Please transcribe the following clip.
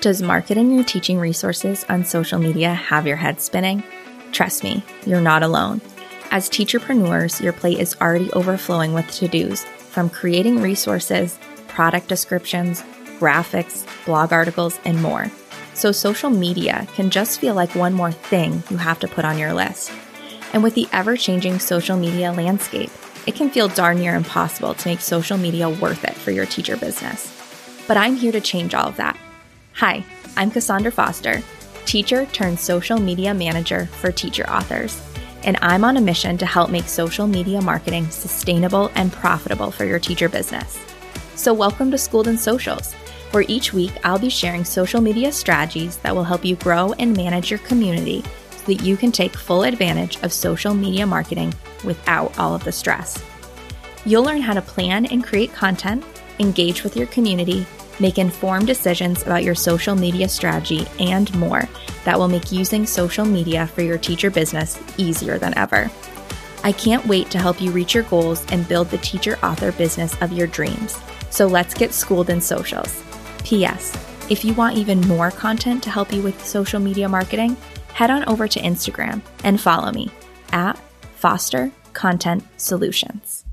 Does marketing your teaching resources on social media have your head spinning? Trust me, you're not alone. As teacherpreneurs, your plate is already overflowing with to dos from creating resources, product descriptions, graphics, blog articles, and more. So, social media can just feel like one more thing you have to put on your list. And with the ever changing social media landscape, it can feel darn near impossible to make social media worth it for your teacher business. But I'm here to change all of that. Hi, I'm Kassaundra Foster, teacher turned social media manager for teacher authors, and I'm on a mission to help make social media marketing sustainable and profitable for your teacher business. So, welcome to Schooled in Socials, where each week I'll be sharing social media strategies that will help you grow and manage your community so that you can take full advantage of social media marketing without all of the stress. You'll learn how to plan and create content, engage with your community, make informed decisions about your social media strategy, and more that will make using social media for your teacher business easier than ever. I can't wait to help you reach your goals and build the teacher author business of your dreams. So let's get schooled in socials. P.S. If you want even more content to help you with social media marketing, head on over to Instagram and follow me at Foster Content Solutions.